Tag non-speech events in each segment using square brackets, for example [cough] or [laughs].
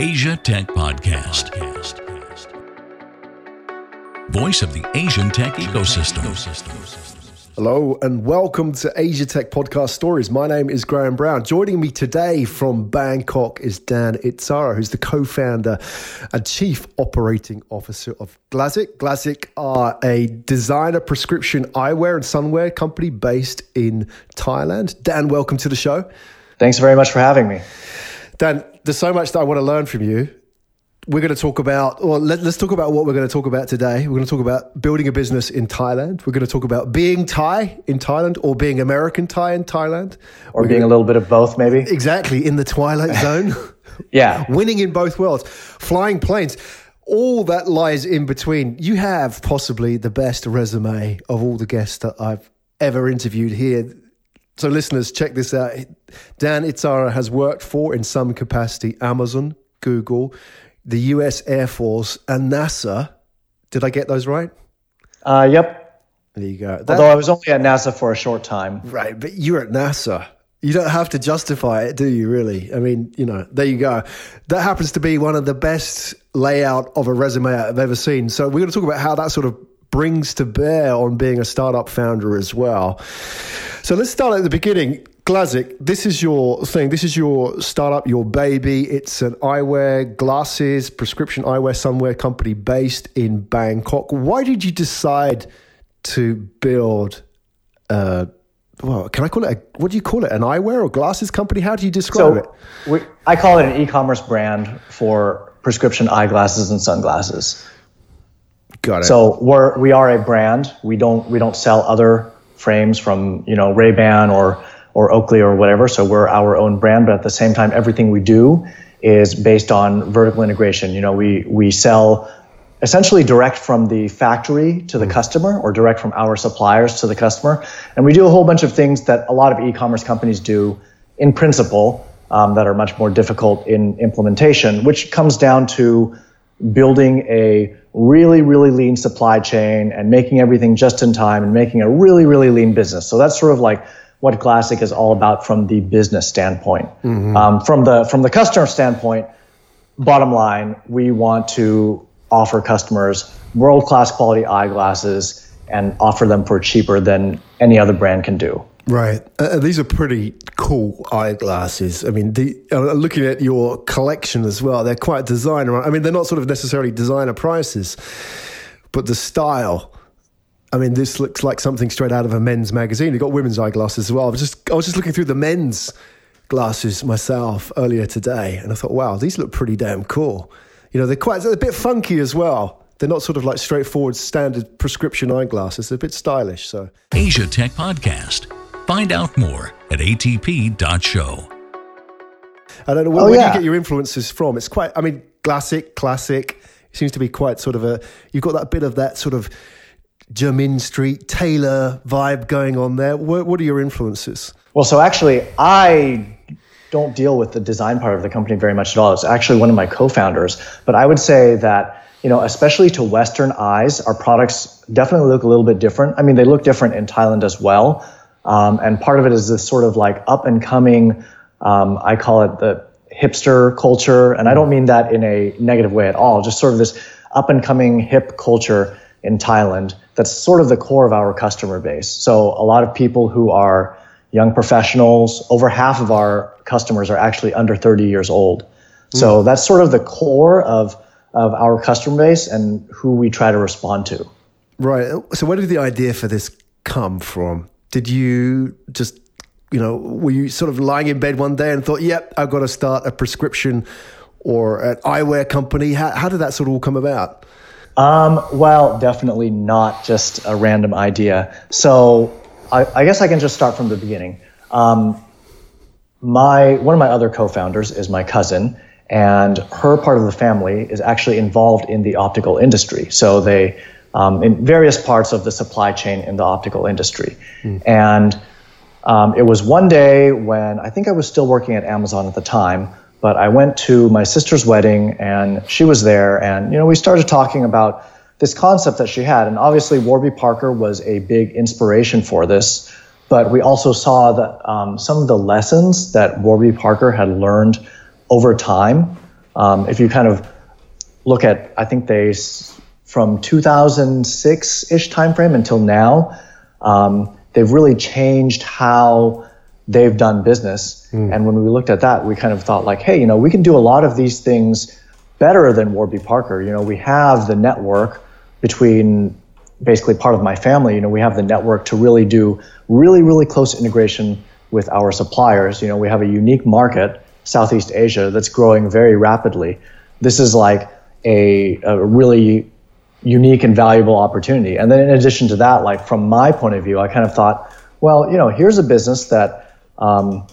Asia Tech Podcast. Voice of the Asian tech ecosystem. Hello and welcome to Asia Tech Podcast Stories. My name is Graham Brown. Joining me today from Bangkok is Dan Itsara, who's the co-founder and chief operating officer of Glazziq. Glazziq are a designer prescription eyewear and sunwear company based in Thailand. Dan, welcome to the show. Thanks very much for having me. Dan, there's so much that I want to learn from you we're going to talk about, well, let, us talk about what we're going to talk about today. We're going to talk about building a business in Thailand. We're going to talk about being Thai in Thailand or being American Thai in Thailand. Or we're being gonna, a little bit of both, maybe. Exactly, in the twilight [laughs] zone. yeah. [laughs] Winning in both worlds. Flying planes. All that lies in between. You have possibly the best resume of all the guests that I've ever interviewed here. So, listeners, check this out. Dan Itsara has worked for, in some capacity, Amazon, Google, the US Air Force, and NASA. Did I get those right? Uh, yep. There you go. That, Although I was only at NASA for a short time. Right, but you're at NASA. You don't have to justify it, do you, really? I mean, you know, there you go. That happens to be one of the best layout of a resume I've ever seen. So we're going to talk about how that sort of brings to bear on being a startup founder as well. So let's start at the beginning. Glazziq, this is your thing. This is your startup, your baby. It's an eyewear, glasses, prescription eyewear, sunwear company based in Bangkok. Why did you decide to build a well, can I call it a, what do you call it? An eyewear or glasses company? How do you describe so it? We, I call it an e-commerce brand for prescription eyeglasses and sunglasses. Got it. So we're we are a brand. We don't we don't sell other frames from you know Ray Ban or or Oakley or whatever. So we're our own brand, but at the same time, everything we do is based on vertical integration. You know, we we sell essentially direct from the factory to the mm. customer or direct from our suppliers to the customer. And we do a whole bunch of things that a lot of e-commerce companies do in principle um, that are much more difficult in implementation, which comes down to building a really, really lean supply chain and making everything just in time and making a really, really lean business. So that's sort of like what Glazziq is all about from the business standpoint. Mm-hmm. Um, from the from the customer standpoint, bottom line, we want to offer customers world class quality eyeglasses and offer them for cheaper than any other brand can do. Right. Uh, these are pretty cool eyeglasses. I mean, the, uh, looking at your collection as well, they're quite designer. I mean, they're not sort of necessarily designer prices, but the style I mean, this looks like something straight out of a men's magazine. You've got women's eyeglasses as well. I was just I was just looking through the men's glasses myself earlier today, and I thought, wow, these look pretty damn cool. You know, they're quite they're a bit funky as well. They're not sort of like straightforward standard prescription eyeglasses. They're a bit stylish. So Asia Tech Podcast. Find out more at atp.show. I don't know where, oh, where yeah. do you get your influences from? It's quite. I mean, classic, classic. It seems to be quite sort of a. You've got that bit of that sort of Jermyn Street, tailor vibe going on there. What, what are your influences? Well, so actually, I don't deal with the design part of the company very much at all. It's actually one of my co-founders. But I would say that you know, especially to Western eyes, our products definitely look a little bit different. I mean, they look different in Thailand as well. Um, and part of it is this sort of like up and coming, um, I call it the hipster culture. And I don't mean that in a negative way at all, just sort of this up and coming hip culture in Thailand that's sort of the core of our customer base. So a lot of people who are young professionals, over half of our customers are actually under 30 years old. So mm. that's sort of the core of of our customer base and who we try to respond to. Right. So where did the idea for this come from? Did you just you know, were you sort of lying in bed one day and thought, "Yep, I've got to start a prescription or an eyewear company"? How, how did that sort of all come about? Um, well, definitely not just a random idea. So I, I guess I can just start from the beginning. Um, my one of my other co-founders is my cousin, and her part of the family is actually involved in the optical industry. So they um, in various parts of the supply chain in the optical industry, mm. and um, it was one day when I think I was still working at Amazon at the time but I went to my sister's wedding and she was there. And, you know, we started talking about this concept that she had. And obviously, Warby Parker was a big inspiration for this. But we also saw that um, some of the lessons that Warby Parker had learned over time Um, if you kind of look at, I think they from 2006 ish timeframe until now, um, they've really changed how they've done business. Mm. And when we looked at that, we kind of thought like, hey, you know, we can do a lot of these things better than Warby Parker. You know, we have the network between basically part of my family. You know, we have the network to really do really, really close integration with our suppliers. You know, we have a unique market, Southeast Asia, that's growing very rapidly. This is like a, a really unique and valuable opportunity. And then in addition to that, like from my point of view, I kind of thought, well, you know, here's a business that um,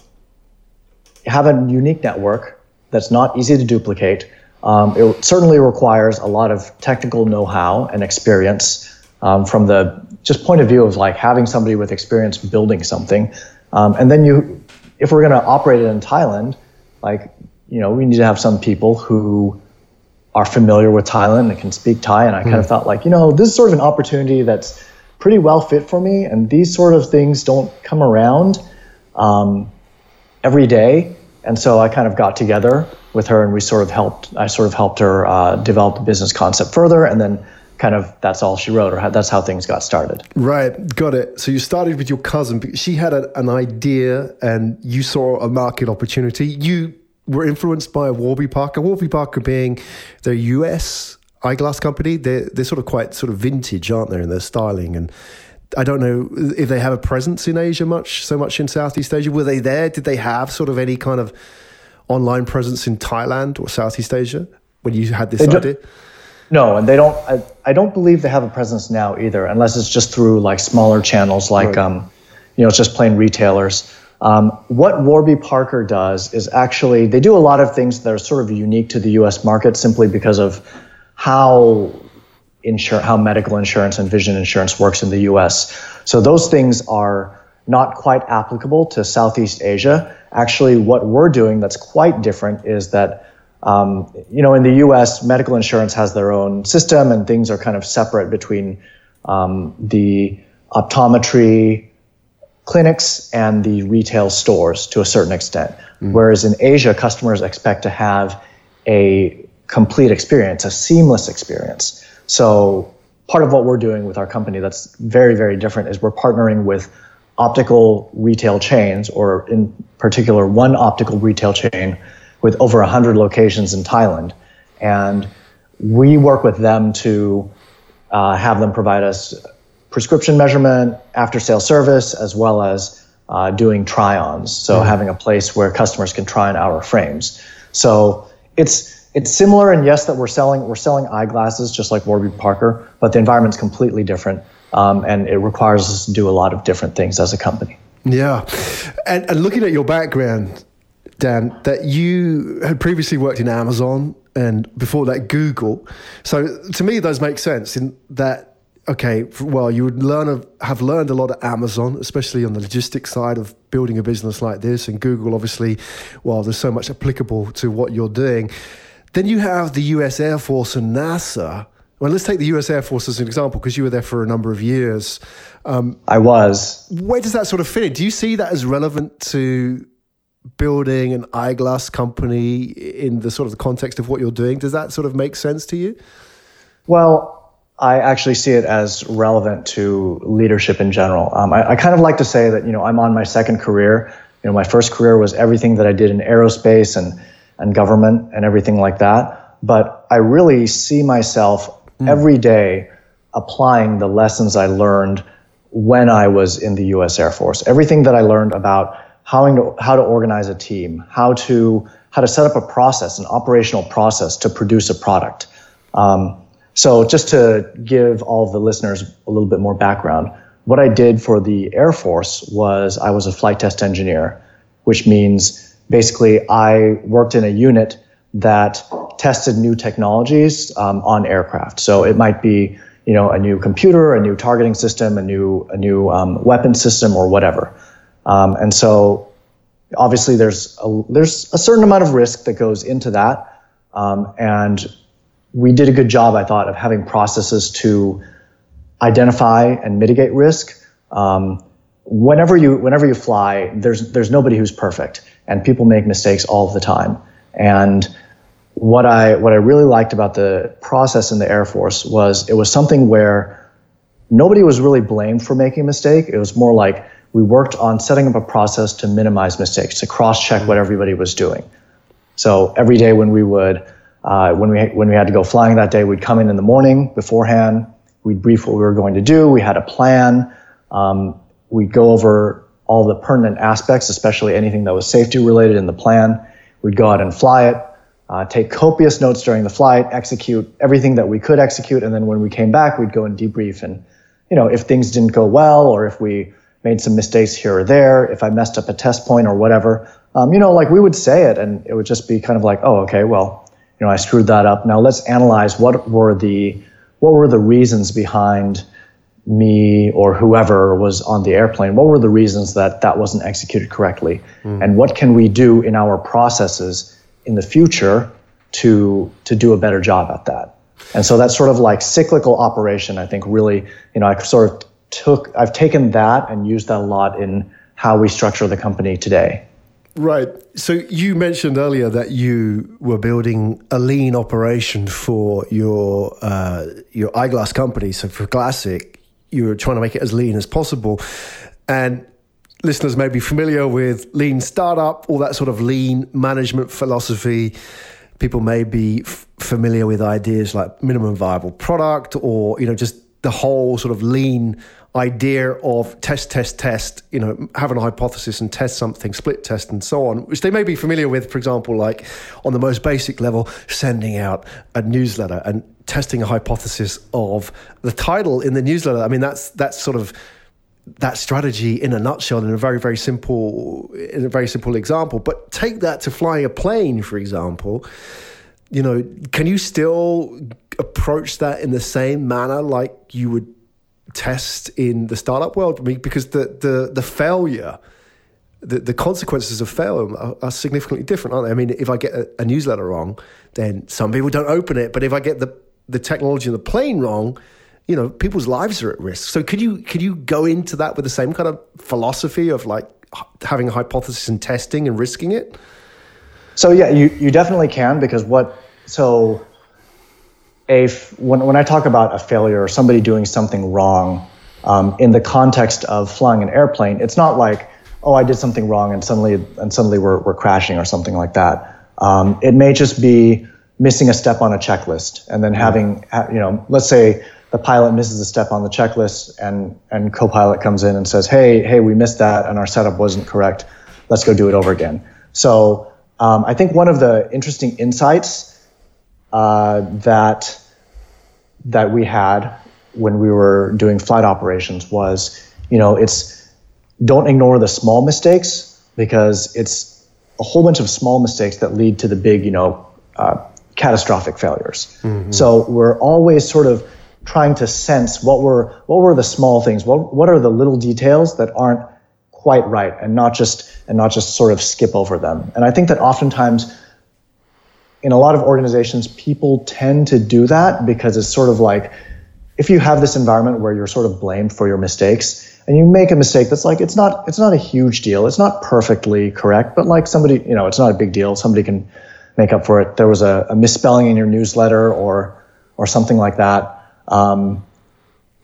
have a unique network that's not easy to duplicate. Um, it certainly requires a lot of technical know-how and experience um, from the just point of view of like having somebody with experience building something. Um, and then you, if we're going to operate it in Thailand, like you know, we need to have some people who are familiar with Thailand and can speak Thai. And I mm. kind of hmm. thought like, you know, this is sort of an opportunity that's pretty well fit for me. And these sort of things don't come around um, every day. And so I kind of got together with her and we sort of helped, I sort of helped her uh, develop the business concept further. And then kind of that's all she wrote or how, that's how things got started. Right. Got it. So you started with your cousin. She had a, an idea and you saw a market opportunity. You were influenced by Warby Parker. Warby Parker being their US eyeglass company. They're they're sort of quite sort of vintage, aren't they, in their styling and. I don't know if they have a presence in Asia much, so much in Southeast Asia. Were they there? Did they have sort of any kind of online presence in Thailand or Southeast Asia when you had this idea? No, and they don't. I, I, don't believe they have a presence now either, unless it's just through like smaller channels, like right. um, you know, it's just plain retailers. Um, what Warby Parker does is actually they do a lot of things that are sort of unique to the U.S. market simply because of how insur- how medical insurance and vision insurance works in the U.S. So those things are not quite applicable to Southeast Asia. Actually, what we're doing that's quite different is that um, you know in the U.S. medical insurance has their own system and things are kind of separate between um, the optometry clinics and the retail stores to a certain extent. Mm. Whereas in Asia, customers expect to have a complete experience, a seamless experience. So part of what we're doing with our company that's very, very different is we're partnering with optical retail chains, or in particular, one optical retail chain with over 100 locations in Thailand. And we work with them to uh, have them provide us prescription measurement, after sale service, as well as uh, doing try ons. So mm-hmm. having a place where customers can try on our frames. So it's it's similar, and yes, that we're selling we're selling eyeglasses just like Warby Parker, but the environment's completely different, um, and it requires us to do a lot of different things as a company. Yeah, and, and looking at your background, Dan, that you had previously worked in Amazon and before that Google. So to me, those make sense in that okay, well, you would learn have learned a lot at Amazon, especially on the logistics side of building a business like this, and Google, obviously, well, there's so much applicable to what you're doing. Then you have the U.S. Air Force and NASA. Well, let's take the U.S. Air Force as an example because you were there for a number of years. Um, I was. Where does that sort of fit in? Do you see that as relevant to building an eyeglass company in the sort of the context of what you're doing? Does that sort of make sense to you? Well, I actually see it as relevant to leadership in general. Um, I, I, kind of like to say that you know I'm on my second career. You know, my first career was everything that I did in aerospace and and government and everything like that. But I really see myself mm. every day applying the lessons I learned when I was in the U.S. Air Force. Everything that I learned about how to how to organize a team, how to how to set up a process, an operational process to produce a product. Um, so, just to give all the listeners a little bit more background, what I did for the Air Force was I was a flight test engineer, which means basically I worked in a unit that tested new technologies um, on aircraft. So it might be you know a new computer, a new targeting system, a new a new um, weapon system, or whatever. Um, and so obviously there's a, there's a certain amount of risk that goes into that, um, and we did a good job, I thought, of having processes to identify and mitigate risk. Um, whenever you whenever you fly, there's there's nobody who's perfect, and people make mistakes all the time. And what I what I really liked about the process in the Air Force was it was something where nobody was really blamed for making a mistake. It was more like we worked on setting up a process to minimize mistakes, to cross check what everybody was doing. So every day when we would uh, when we when we had to go flying that day, we'd come in in the morning beforehand. We'd brief what we were going to do. We had a plan. Um, we'd go over all the pertinent aspects, especially anything that was safety related in the plan. We'd go out and fly it uh, take copious notes during the flight, execute everything that we could execute, and then when we came back, we'd go and debrief. And you know, if things didn't go well, or if we made some mistakes here or there, if I messed up a test point or whatever, um, you know, like we would say it, and it would just be kind of like, oh, okay, well, you know, I screwed that up. Now let's analyze what were the what were the reasons behind me or whoever was on the airplane what were the reasons that that wasn't executed correctly mm. and what can we do in our processes in the future to to do a better job at that. And so that sort of like cyclical operation, I think really, you know, I sort of took I've taken that and used that a lot in how we structure the company today. Right. So you mentioned earlier that you were building a lean operation for your uh, your eyeglass company. So for Glazziq, you were trying to make it as lean as possible, and listeners may be familiar with lean startup, all that sort of lean management philosophy. People may be f- familiar with ideas like minimum viable product or, you know, just the whole sort of lean idea of test, test, test, you know, having a hypothesis and test something, split test and so on, which they may be familiar with, for example, like on the most basic level, sending out a newsletter and testing a hypothesis of the title in the newsletter. I mean, that's that's sort of that strategy in a nutshell in a very very simple in a very simple example but take that to flying a plane for example you know can you still approach that in the same manner like you would test in the startup world because the the the failure the, the consequences of failure are, are significantly different aren't they i mean if i get a, a newsletter wrong then some people don't open it but if i get the the technology in the plane wrong you know, people's lives are at risk. So could you could you go into that with the same kind of philosophy of like having a hypothesis and testing and risking it? So yeah, you, you definitely can because what so a when when I talk about a failure or somebody doing something wrong um, in the context of flying an airplane, it's not like oh I did something wrong and suddenly and suddenly we're we're crashing or something like that. Um, it may just be missing a step on a checklist and then having you know let's say the pilot misses a step on the checklist and and co-pilot comes in and says hey hey we missed that and our setup wasn't correct let's go do it over again so um, i think one of the interesting insights uh, that that we had when we were doing flight operations was you know it's don't ignore the small mistakes because it's a whole bunch of small mistakes that lead to the big you know uh, catastrophic failures mm-hmm. so we're always sort of trying to sense what were what were the small things, what what are the little details that aren't quite right, and not just and not just sort of skip over them. And I think that oftentimes in a lot of organizations, people tend to do that because it's sort of like if you have this environment where you're sort of blamed for your mistakes and you make a mistake that's like it's not it's not a huge deal. It's not perfectly correct but like somebody you know it's not a big deal. Somebody can make up for it. There was a, a misspelling in your newsletter or or something like that. Um,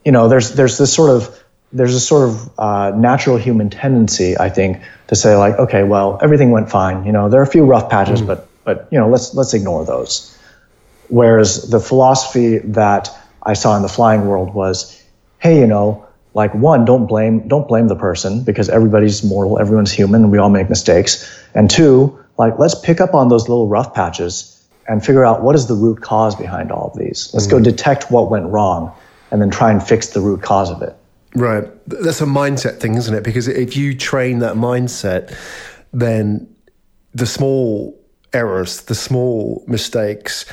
you know, there's there's this sort of there's a sort of uh, natural human tendency, I think, to say like, okay, well, everything went fine. You know, there are a few rough patches, mm but but you know, let's let's ignore those. Whereas the philosophy that I saw in the flying world was, hey, you know, like one, don't blame don't blame the person because everybody's mortal, everyone's human, and we all make mistakes. And two, like let's pick up on those little rough patches and figure out what is the root cause behind all of these. Let's mm-hmm. go detect what went wrong and then try and fix the root cause of it. Right. That's a mindset thing, isn't it? Because if you train that mindset, then the small errors, the small mistakes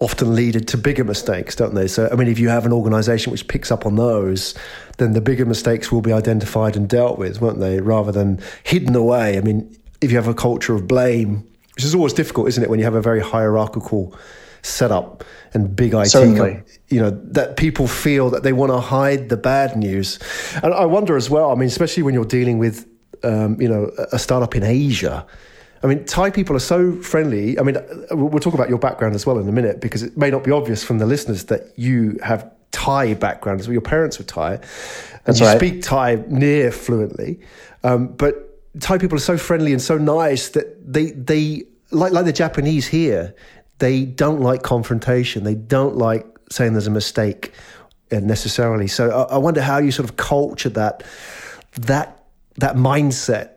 often lead to bigger mistakes, don't they? So, I mean, if you have an organization which picks up on those, then the bigger mistakes will be identified and dealt with, won't they? Rather than hidden away. I mean, if you have a culture of blame, which is always difficult, isn't it, when you have a very hierarchical setup and big IT. Certainly. You know, that people feel that they want to hide the bad news. And I wonder as well, I mean, especially when you're dealing with, um, you know, a startup in Asia. I mean, Thai people are so friendly. I mean, we'll talk about your background as well in a minute because it may not be obvious from the listeners that you have Thai background. Your parents were Thai, and That's you right. speak Thai near fluently. Um, but Thai people are so friendly and so nice that they they like like the Japanese here. They don't like confrontation. They don't like saying there's a mistake necessarily. So I, I wonder how you sort of culture that that that mindset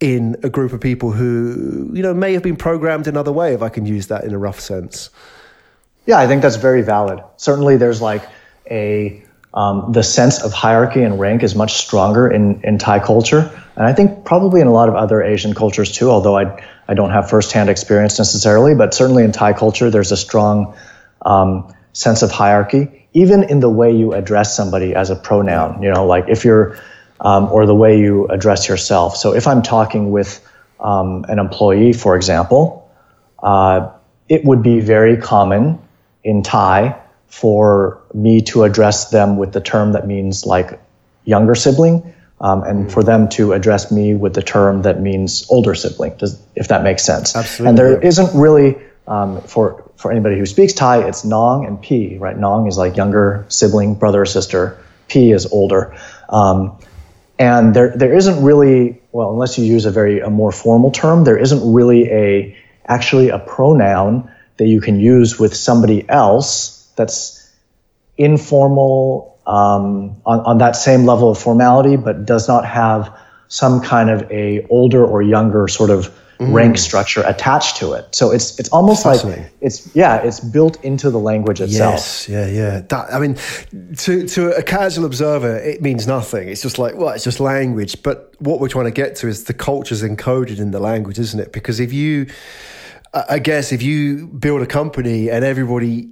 in a group of people who you know may have been programmed another way, if I can use that in a rough sense. Yeah, I think that's very valid. Certainly, there's like a um, the sense of hierarchy and rank is much stronger in in Thai culture, and I think probably in a lot of other Asian cultures too. Although I I don't have firsthand experience necessarily, but certainly in Thai culture, there's a strong um, sense of hierarchy, even in the way you address somebody as a pronoun. You know, like if you're um, or the way you address yourself. So if I'm talking with um, an employee, for example, uh, it would be very common in Thai for me to address them with the term that means like younger sibling, um, and for them to address me with the term that means older sibling, does, if that makes sense. Absolutely. And there isn't really, um, for, for anybody who speaks Thai, it's Nong and P, right? Nong is like younger sibling, brother or sister. P is older. Um, and there, there isn't really, well, unless you use a very a more formal term, there isn't really a actually a pronoun that you can use with somebody else that's informal um, on, on that same level of formality, but does not have some kind of a older or younger sort of rank mm. structure attached to it. So it's it's almost like it's yeah, it's built into the language itself. Yes, yeah, yeah. That, I mean, to to a casual observer, it means nothing. It's just like, well, it's just language. But what we're trying to get to is the culture's encoded in the language, isn't it? Because if you, I guess, if you build a company and everybody,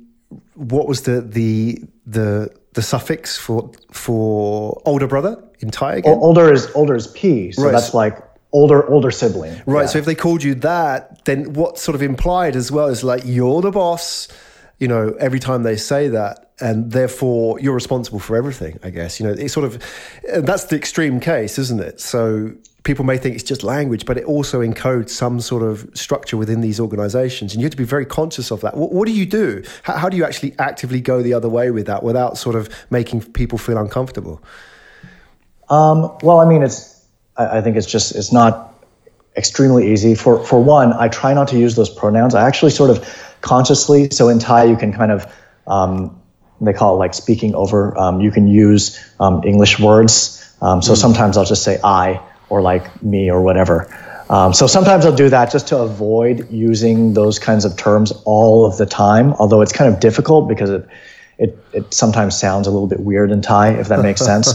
what was the the the the suffix for for older brother in Thai again? Older is older is P, so Right. that's like older older sibling. Right. Yeah. So if they called you that, then what sort of implied as well is like you're the boss, you know, every time they say that, and therefore you're responsible for everything, I guess. You know, it's sort of that's the extreme case, isn't it? So people may think it's just language, but it also encodes some sort of structure within these organizations, and you have to be very conscious of that. What, what do you do? How, how do you actually actively go the other way with that without sort of making people feel uncomfortable? Um, well, I mean, it's. I, I think it's just it's not extremely easy. For for one, I try not to use those pronouns. I actually sort of consciously. So in Thai, you can kind of um, they call it like speaking over. Um, you can use um, English words. Um, so sometimes I'll just say I or like me or whatever. Um, so sometimes I'll do that just to avoid using those kinds of terms all of the time. Although it's kind of difficult because it it, it sometimes sounds a little bit weird in Thai, if that makes [laughs] sense.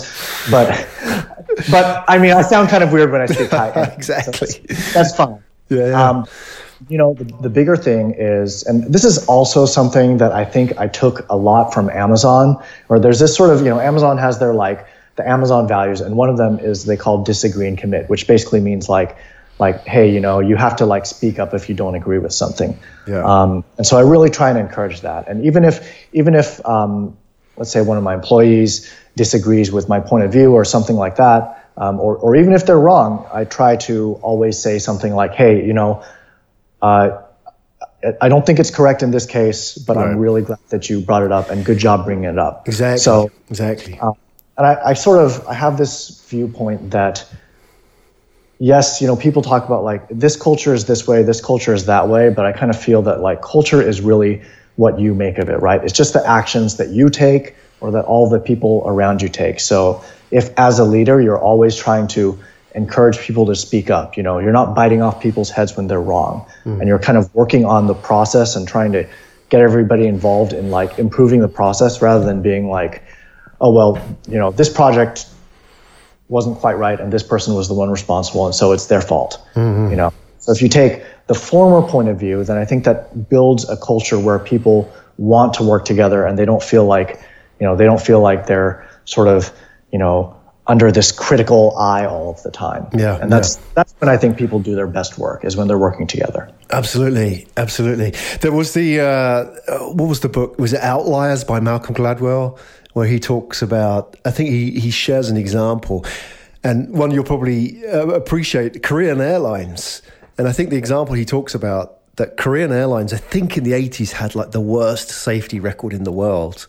but but I mean, I sound kind of weird when I speak Thai. so [laughs] Exactly. that's, that's fine. Yeah, yeah. Um, you know, the, the bigger thing is, and this is also something that I think I took a lot from Amazon, or there's this sort of, you know, Amazon has their like the Amazon values, and one of them is they call disagree and commit, which basically means like, like, hey, you know, you have to like speak up if you don't agree with something. Yeah. Um, and so I really try and encourage that. And even if, even if, um, let's say one of my employees disagrees with my point of view or something like that, um, or, or even if they're wrong, I try to always say something like, hey, you know, uh, I don't think it's correct in this case, but Right. I'm really glad that you brought it up and good job bringing it up. Exactly. So, exactly. uh, and I, I sort of I have this viewpoint that yes, you know, people talk about like this culture is this way, this culture is that way, but I kind of feel that like culture is really what you make of it, right? It's just the actions that you take or that all the people around you take. So if as a leader you're always trying to encourage people to speak up, you know, you're not biting off people's heads when they're wrong, hmm. and you're kind of working on the process and trying to get everybody involved in like improving the process rather than being like, oh well, you know, this project wasn't quite right and this person was the one responsible and so it's their fault mm-hmm. you know so if you take the former point of view then i think that builds a culture where people want to work together and they don't feel like you know they don't feel like they're sort of you know under this critical eye all of the time Yeah, and that's that's when i think people do their best work is when they're working together Absolutely, absolutely. There was the uh, uh, what was the book? Was it Outliers by Malcolm Gladwell, where he talks about. I think he he shares an example, and one you'll probably uh, appreciate. Korean Airlines. And I think the example he talks about that Korean Airlines, I think in the 80s, had like the worst safety record in the world.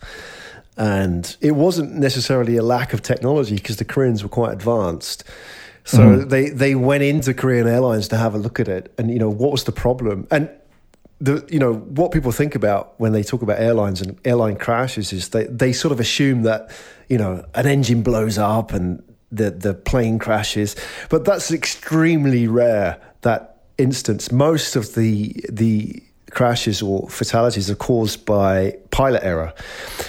And it wasn't necessarily a lack of technology because the Koreans were quite advanced. So mm-hmm. they, they went into Korean Airlines to have a look at it. And, you know, what was the problem? And the you know what people think about when they talk about airlines and airline crashes is they they sort of assume that you know an engine blows up and the the plane crashes, but that's extremely rare. That instance, most of the the crashes or fatalities are caused by pilot error.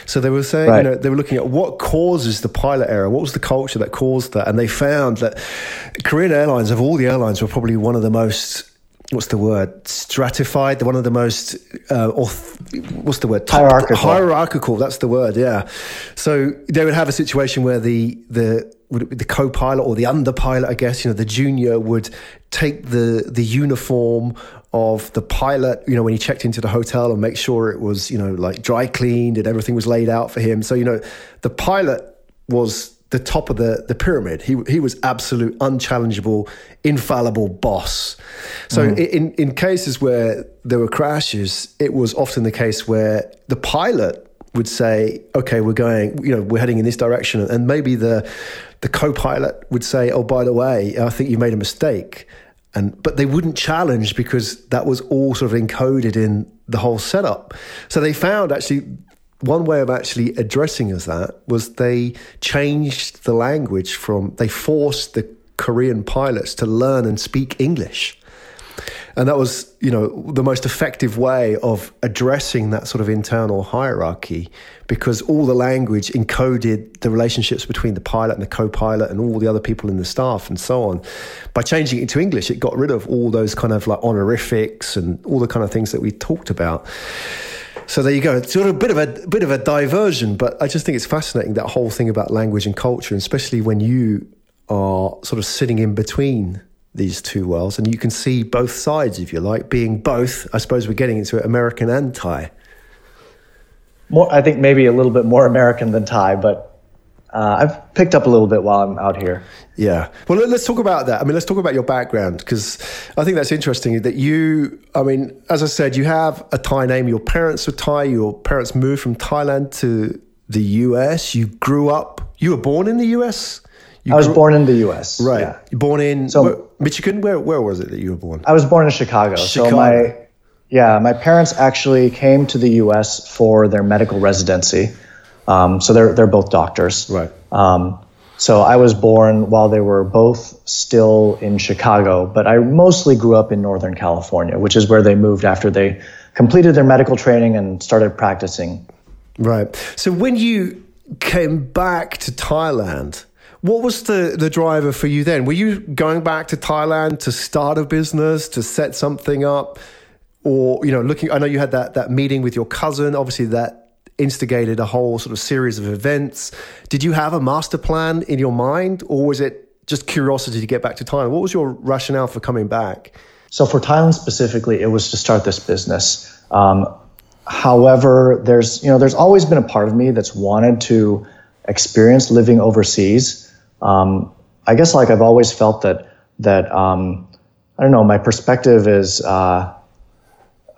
So they were saying, right. you know, they were looking at what causes the pilot error, what was the culture that caused that, and they found that Korean Airlines, of all the airlines, were probably one of the most what's the word? Stratified? One of the most uh, what's the word? Hierarchical. hierarchical that's the word yeah. So they would have a situation where the the the co-pilot or the underpilot i guess you know the junior would take the the uniform of the pilot you know when he checked into the hotel and make sure it was you know like dry cleaned and everything was laid out for him. So you know the pilot was the top of the, the pyramid. He, he was absolute, unchallengeable, infallible boss. So mm. in, in cases where there were crashes, it was often the case where the pilot would say, okay, we're going, you know, we're heading in this direction. And maybe the, the co-pilot would say, oh, by the way, I think you made a mistake. And, but they wouldn't challenge because that was all sort of encoded in the whole setup. So they found actually one way of actually addressing as that was they changed the language from they forced the Korean pilots to learn and speak English. And that was, you know, the most effective way of addressing that sort of internal hierarchy because all the language encoded the relationships between the pilot and the co pilot and all the other people in the staff and so on. By changing it to English, it got rid of all those kind of like honorifics and all the kind of things that we talked about. So there you go. It's sort of a bit of a bit of a diversion, but I just think it's fascinating that whole thing about language and culture, and especially when you are sort of sitting in between these two worlds, and you can see both sides, if you like, being both. I suppose we're getting into it, American and Thai. More, I think maybe a little bit more American than Thai, but uh, I've picked up a little bit while I'm out here. Yeah. Well, let's talk about that. I mean, let's talk about your background because I think that's interesting that you, I mean, as I said, you have a Thai name. Your parents were Thai. Your parents moved from Thailand to the US. You grew up, you were born in the US? You I was grew, born in the US. Right. Yeah. You're born in so, where, Michigan? Where, where was it that you were born? I was born in Chicago. Chicago. So my, yeah, my parents actually came to the US for their medical residency. Um, so they're they're both doctors. Right. Um, so I was born while they were both still in Chicago, but I mostly grew up in Northern California, which is where they moved after they completed their medical training and started practicing. Right. So when you came back to Thailand, what was the, the driver for you then? Were you going back to Thailand to start a business, to set something up? Or, you know, looking, I know you had that, that meeting with your cousin, obviously that instigated a whole sort of series of events. Did you have a master plan in your mind, or was it just curiosity to get back to Thailand? What was your rationale for coming back? So for Thailand specifically, it was to start this business. Um, however, there's you know there's always been a part of me that's wanted to experience living overseas. Um, I guess like I've always felt that that um, I don't know my perspective is. Uh,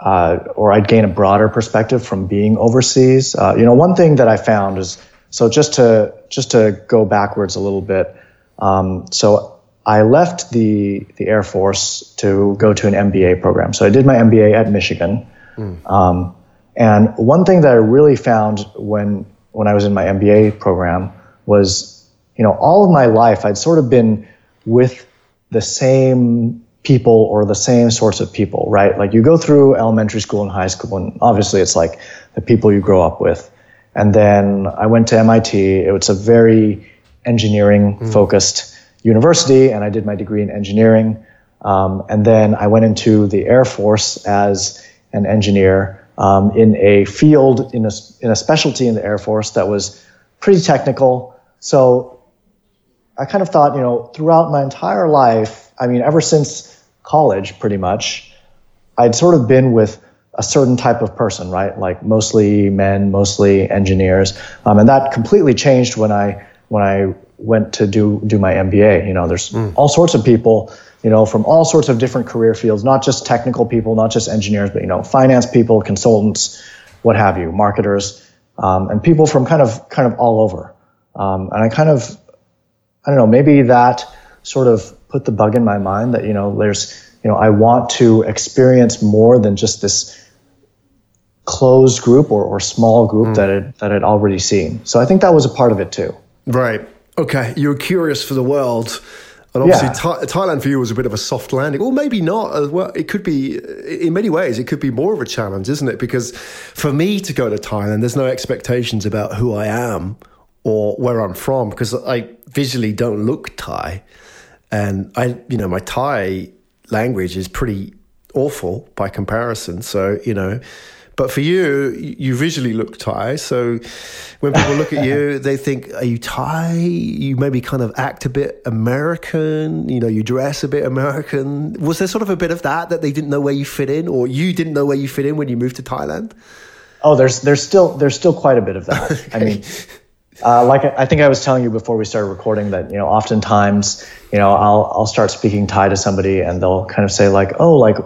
uh, or I'd gain a broader perspective from being overseas. Uh, you know, one thing that I found is so just to just to go backwards a little bit. Um, so I left the the Air Force to go to an MBA program. So I did my MBA at Michigan. Mm. Um, and one thing that I really found when when I was in my MBA program was, you know, all of my life I'd sort of been with the same people or the same sorts of people, right? Like you go through elementary school and high school, and obviously it's like the people you grow up with. And then I went to MIT. It was a very engineering hmm. focused mm. university, and I did my degree in engineering. Um, and then I went into the Air Force as an engineer um, in a field, in a, in a specialty in the Air Force that was pretty technical. So I kind of thought, you know, throughout my entire life, I mean, ever since college pretty much, I'd sort of been with a certain type of person, right? Like mostly men, mostly engineers, um, and that completely changed when I when I went to do do my MBA. You know, there's mm. all sorts of people you know, from all sorts of different career fields, not just technical people, not just engineers, but you know, finance people, consultants, what have you, marketers, um, and people from kind of kind of all over. Um, and I kind of, I don't know, maybe that sort of put the bug in my mind that you know, there's, you know, I want to experience more than just this closed group or, or small group mm. that it that I'd already seen. So I think that was a part of it too. Right. Okay. You were curious for the world and obviously, yeah. Thailand for you was a bit of a soft landing, or maybe not. Well, it could be in many ways. It could be more of a challenge, isn't it? Because for me to go to Thailand, there's no expectations about who I am or where I'm from, because I visually don't look Thai, and I, you know, my Thai language is pretty awful by comparison. So you know, but for you, you visually look Thai. So when people look at you, [laughs] they think, are you Thai? You maybe kind of act a bit American. You know, you dress a bit American. Was there sort of a bit of that that they didn't know where you fit in, or you didn't know where you fit in when you moved to Thailand? Oh, there's there's still there's still quite a bit of that. okay. [laughs] I mean. Uh, like I think I was telling you before we started recording that you know oftentimes you know I'll I'll start speaking Thai to somebody and they'll kind of say like oh like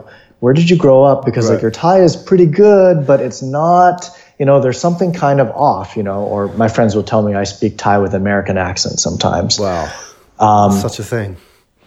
where did you grow up? Because right. like your Thai is pretty good, but it's not, you know, there's something kind of off, you know, or my friends will tell me I speak Thai with American accent sometimes. Wow. Um, such a thing.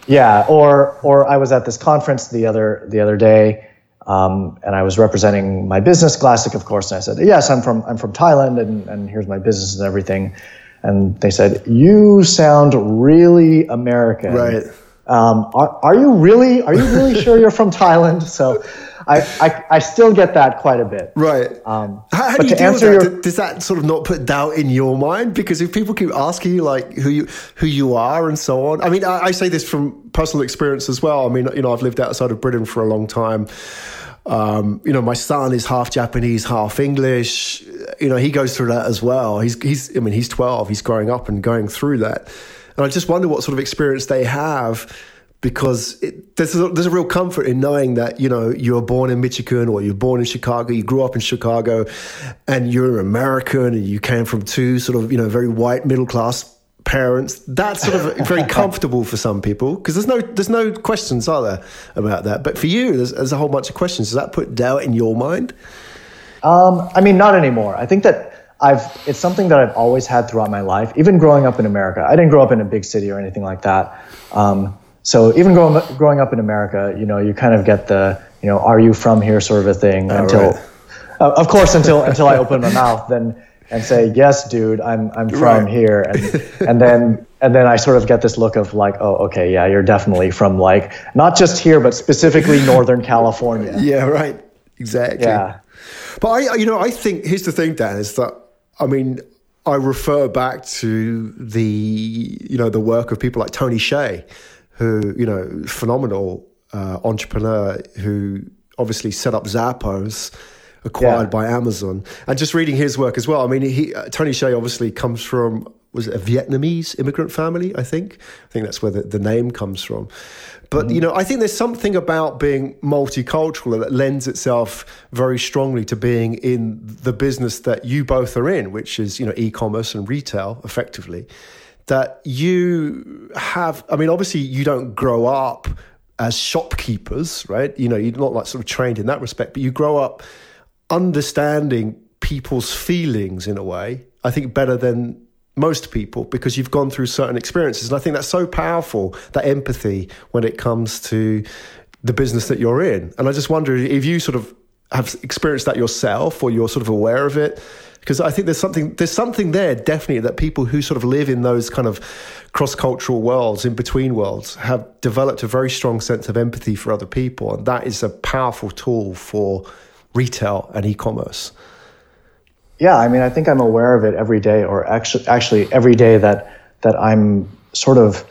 Yeah. Or, or I was at this conference the other, the other day, um, and I was representing my business, Glazziq, of course. And I said, yes, I'm from, I'm from Thailand and, and here's my business and everything. And they said, you sound really American. Right um, are, are you really are you really [laughs] sure you're from Thailand? So I, I, I still get that quite a bit. Right. Um, how, how do you deal with that? Your, Does that sort of not put doubt in your mind? Because if people keep asking you like who you who you are and so on, I mean, I, I say this from personal experience as well. I mean, you know, I've lived outside of Britain for a long time. Um, you know, my son is half Japanese, half English. You know, he goes through that as well. He's he's I mean, he's twelve. He's growing up and going through that. And I just wonder what sort of experience they have because it, there's, a, there's a real comfort in knowing that, you know, you were born in Michigan or you're born in Chicago, you grew up in Chicago and you're an American and you came from two sort of, you know, very white middle class parents. That's sort of [laughs] very comfortable for some people because there's no there's no questions, are there, about that? But for you, there's, there's a whole bunch of questions. Does that put doubt in your mind? Um, I mean, not anymore. I think that I've it's something that I've always had throughout my life, even growing up in America. I didn't grow up in a big city or anything like that. Um, so even growing up, growing up in America, you know, you kind of get the you know, are you from here sort of a thing oh, until, right. uh, of course, until until I open my mouth, then and say yes, dude, I'm I'm from right. here, and and then and then I sort of get this look of like, oh, okay, yeah, you're definitely from like not just here, but specifically Northern California. [laughs] Yeah, right, exactly. Yeah. But I, you know, I think here's the thing, Dan, is that I mean, I refer back to the you know the work of people like Tony Hsieh, who you know phenomenal uh, entrepreneur who obviously set up Zappos, acquired yeah. by Amazon, and just reading his work as well. I mean, he uh, Tony Hsieh obviously comes from was it a Vietnamese immigrant family? I think I think that's where the, the name comes from. But mm-hmm. you know, I think there's something about being multicultural that lends itself very strongly to being in the business that you both are in, which is you know e-commerce and retail, effectively. That you have. I mean, obviously, you don't grow up as shopkeepers, right? You know, you're not like sort of trained in that respect, but you grow up understanding people's feelings in a way. I think better than most people because you've gone through certain experiences. And I think that's so powerful, that empathy when it comes to the business that you're in. And I just wonder if you sort of have experienced that yourself or you're sort of aware of it. Because I think there's something there's something there definitely that people who sort of live in those kind of cross cultural worlds, in between worlds, have developed a very strong sense of empathy for other people, and that is a powerful tool for retail and e-commerce. Yeah, I mean, I think I'm aware of it every day, or actually, actually every day that that I'm sort of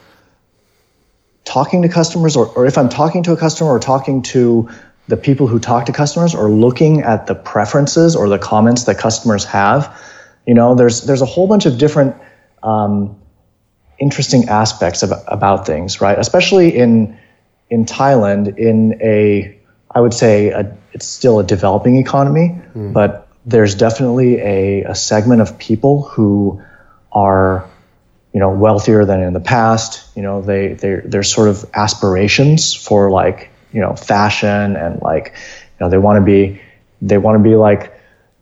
talking to customers, or, or if I'm talking to a customer, or talking to the people who talk to customers, or looking at the preferences or the comments that customers have. You know, there's there's a whole bunch of different um, interesting aspects of, about things, right? Especially in in Thailand, in a I would say a, it's still a developing economy, mm. but there's definitely a, a segment of people who are you know, wealthier than in the past. You know, they they there's sort of aspirations for like you know fashion and like you know they want to be they want to be like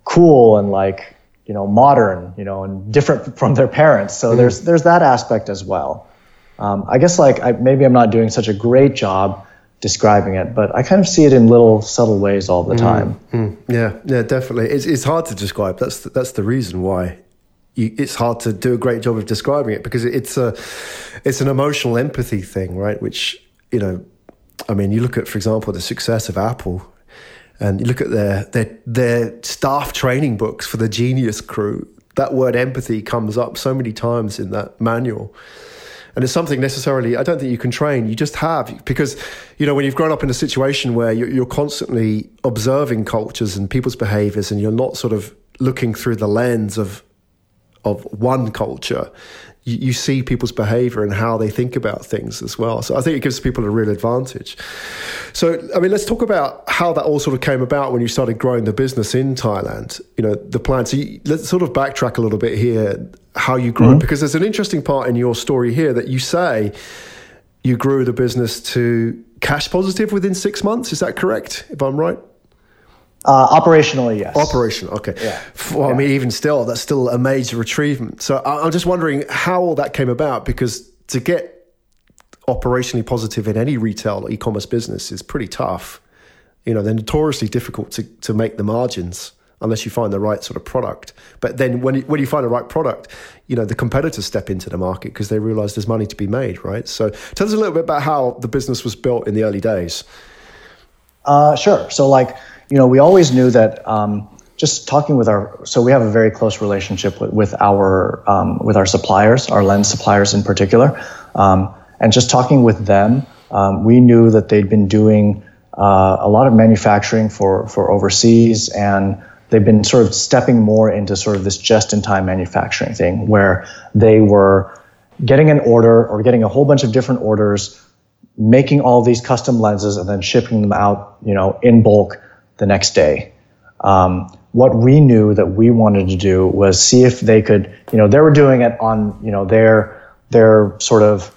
cool and like you know modern you know and different [laughs] from their parents. So mm. there's there's that aspect as well. Um, I guess like I, maybe I'm not doing such a great job describing it, but I kind of see it in little subtle ways all the mm, time. Mm, yeah, yeah, definitely. It's, it's hard to describe. That's the, that's the reason why you, it's hard to do a great job of describing it because it's a it's an emotional empathy thing, right? Which you know, I mean, you look at, for example, the success of Apple, and you look at their their their staff training books for the Genius Crew. That word empathy comes up so many times in that manual and it's something necessarily I don't think you can train. You just have because you know when you've grown up in a situation where you're, you're constantly observing cultures and people's behaviors, and you're not sort of looking through the lens of of one culture, you, you, see people's behavior and how they think about things as well. So I think it gives people a real advantage. So, I mean, let's talk about how that all sort of came about when you started growing the business in Thailand. You know, the plan. So you, let's sort of backtrack a little bit here, how you grew mm-hmm. because there's an interesting part in your story here that you say you grew the business to cash positive within six months. Is that correct? If I'm right? Uh, operationally, yes. Operational, okay. Yeah. Well, yeah. I mean, even still, that's still a major achievement. So I'm just wondering how all that came about because to get operationally positive in any retail or e-commerce business is pretty tough. You know, they're notoriously difficult to, to make the margins unless you find the right sort of product. But then when you, when you find the right product, you know, the competitors step into the market because they realize there's money to be made, right? So tell us a little bit about how the business was built in the early days. Uh, sure. So like, you know, we always knew that um, just talking with our, so we have a very close relationship with, with our um, with our suppliers, our lens suppliers in particular, um, and just talking with them, um, we knew that they'd been doing uh, a lot of manufacturing for for overseas, and they've been sort of stepping more into sort of this just-in-time manufacturing thing, where they were getting an order or getting a whole bunch of different orders making all these custom lenses and then shipping them out, you know, in bulk the next day. Um, what we knew that we wanted to do was see if they could, you know, they were doing it on, you know, their their sort of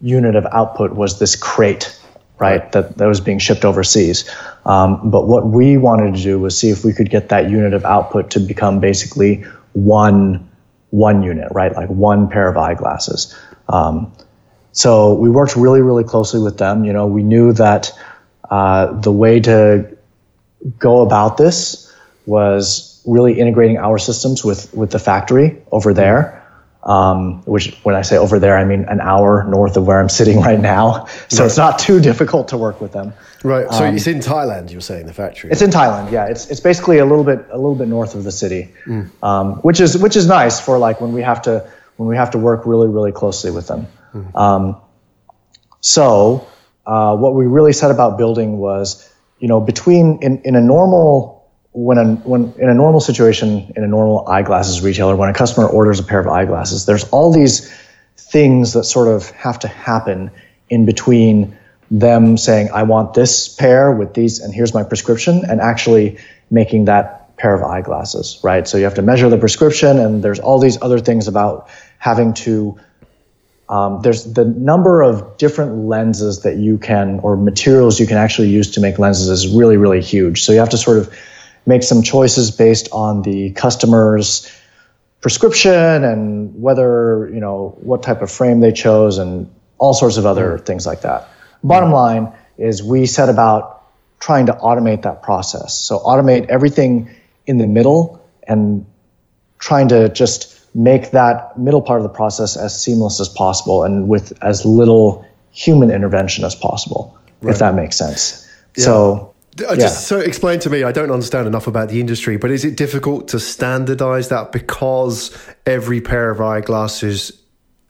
unit of output was this crate, right, that, that was being shipped overseas. Um, but what we wanted to do was see if we could get that unit of output to become basically one one unit, right, like one pair of eyeglasses. Um, so we worked really, really closely with them. You know, we knew that uh, the way to go about this was really integrating our systems with with the factory over there. Um, which when I say over there, I mean an hour north of where I'm sitting [laughs] right now. So right. it's not too difficult to work with them. Right. So um, it's in Thailand. You're saying the factory. It's in Thailand. Yeah. It's it's basically a little bit a little bit north of the city, mm. um, which is which is nice for like when we have to when we have to work really really closely with them. Mm. so uh, what we really said about building was you know, between in, in a normal when a, when in a normal situation in a normal eyeglasses retailer, when a customer orders a pair of eyeglasses, there's all these things that sort of have to happen in between them saying, I want this pair with these, and here's my prescription, and actually making that pair of eyeglasses, right? So you have to measure the prescription, and there's all these other things about having to um, there's the number of different lenses that you can or materials you can actually use to make lenses is really really huge. So you have to sort of make some choices based on the customer's prescription and whether you know what type of frame they chose and all sorts of other things like that. Bottom line is we set about trying to automate that process. So automate everything in the middle and trying to just make that middle part of the process as seamless as possible and with as little human intervention as possible, right. if that makes sense. Yeah. So, uh, just yeah. so explain to me, I don't understand enough about the industry, but is it difficult to standardize that because every pair of eyeglasses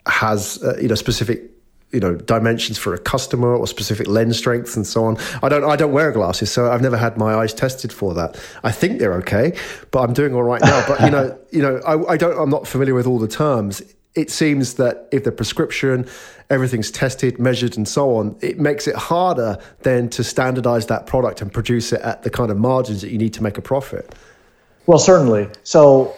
has uh, you know specific you know dimensions for a customer or specific lens strengths and so on. I don't I don't wear glasses, so I've never had my eyes tested for that. I think they're okay, but I'm doing all right now. But you know [laughs] you know I, I don't I'm not familiar with all the terms. It seems that if the prescription, everything's tested, measured, and so on, it makes it harder then to standardize that product and produce it at the kind of margins that you need to make a profit. Well, certainly. So,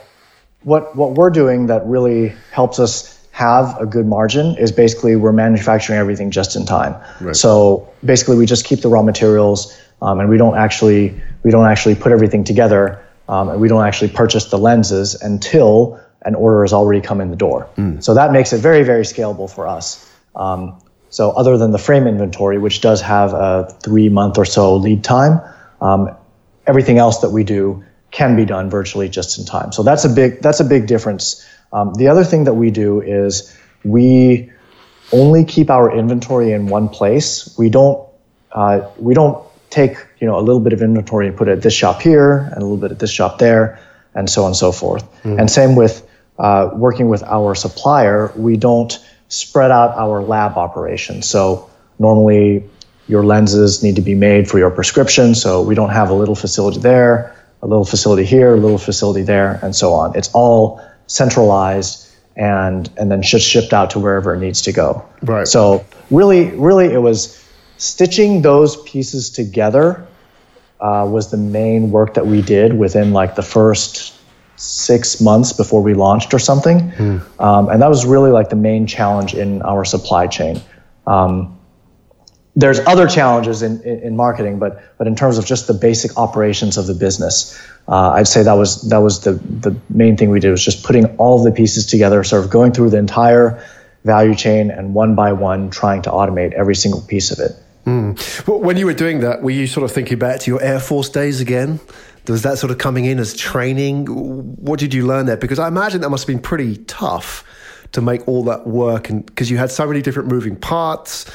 what what we're doing that really helps us have a good margin is basically we're manufacturing everything just in time. Right. So basically, we just keep the raw materials, um, and we don't actually we don't actually put everything together, um, and we don't actually purchase the lenses until an order has already come in the door. Mm. So that makes it very very scalable for us. Um, so other than the frame inventory, which does have a three month or so lead time, um, everything else that we do can be done virtually just in time. So that's a big that's a big difference um, the other thing that we do is we only keep our inventory in one place. We don't uh, we don't take you know a little bit of inventory and put it at this shop here and a little bit at this shop there, and so on and so forth. Mm-hmm. And same with uh, working with our supplier, we don't spread out our lab operations. So normally your lenses need to be made for your prescription, so we don't have a little facility there, a little facility here, a little facility there, and so on. It's all centralized and and then just shipped out to wherever it needs to go. Right. So really, really, it was stitching those pieces together uh, was the main work that we did within like the first six months before we launched or something, hmm. um, and that was really like the main challenge in our supply chain. Um, there's other challenges in, in, in, marketing, but but in terms of just the basic operations of the business, uh, I'd say that was that was the the main thing we did was just putting all the pieces together, sort of going through the entire value chain and one by one trying to automate every single piece of it. Mm. Well, when you were doing that, were you sort of thinking back to your Air Force days again? Was that sort of coming in as training? What did you learn there? Because I imagine that must have been pretty tough to make all that work, and because you had so many different moving parts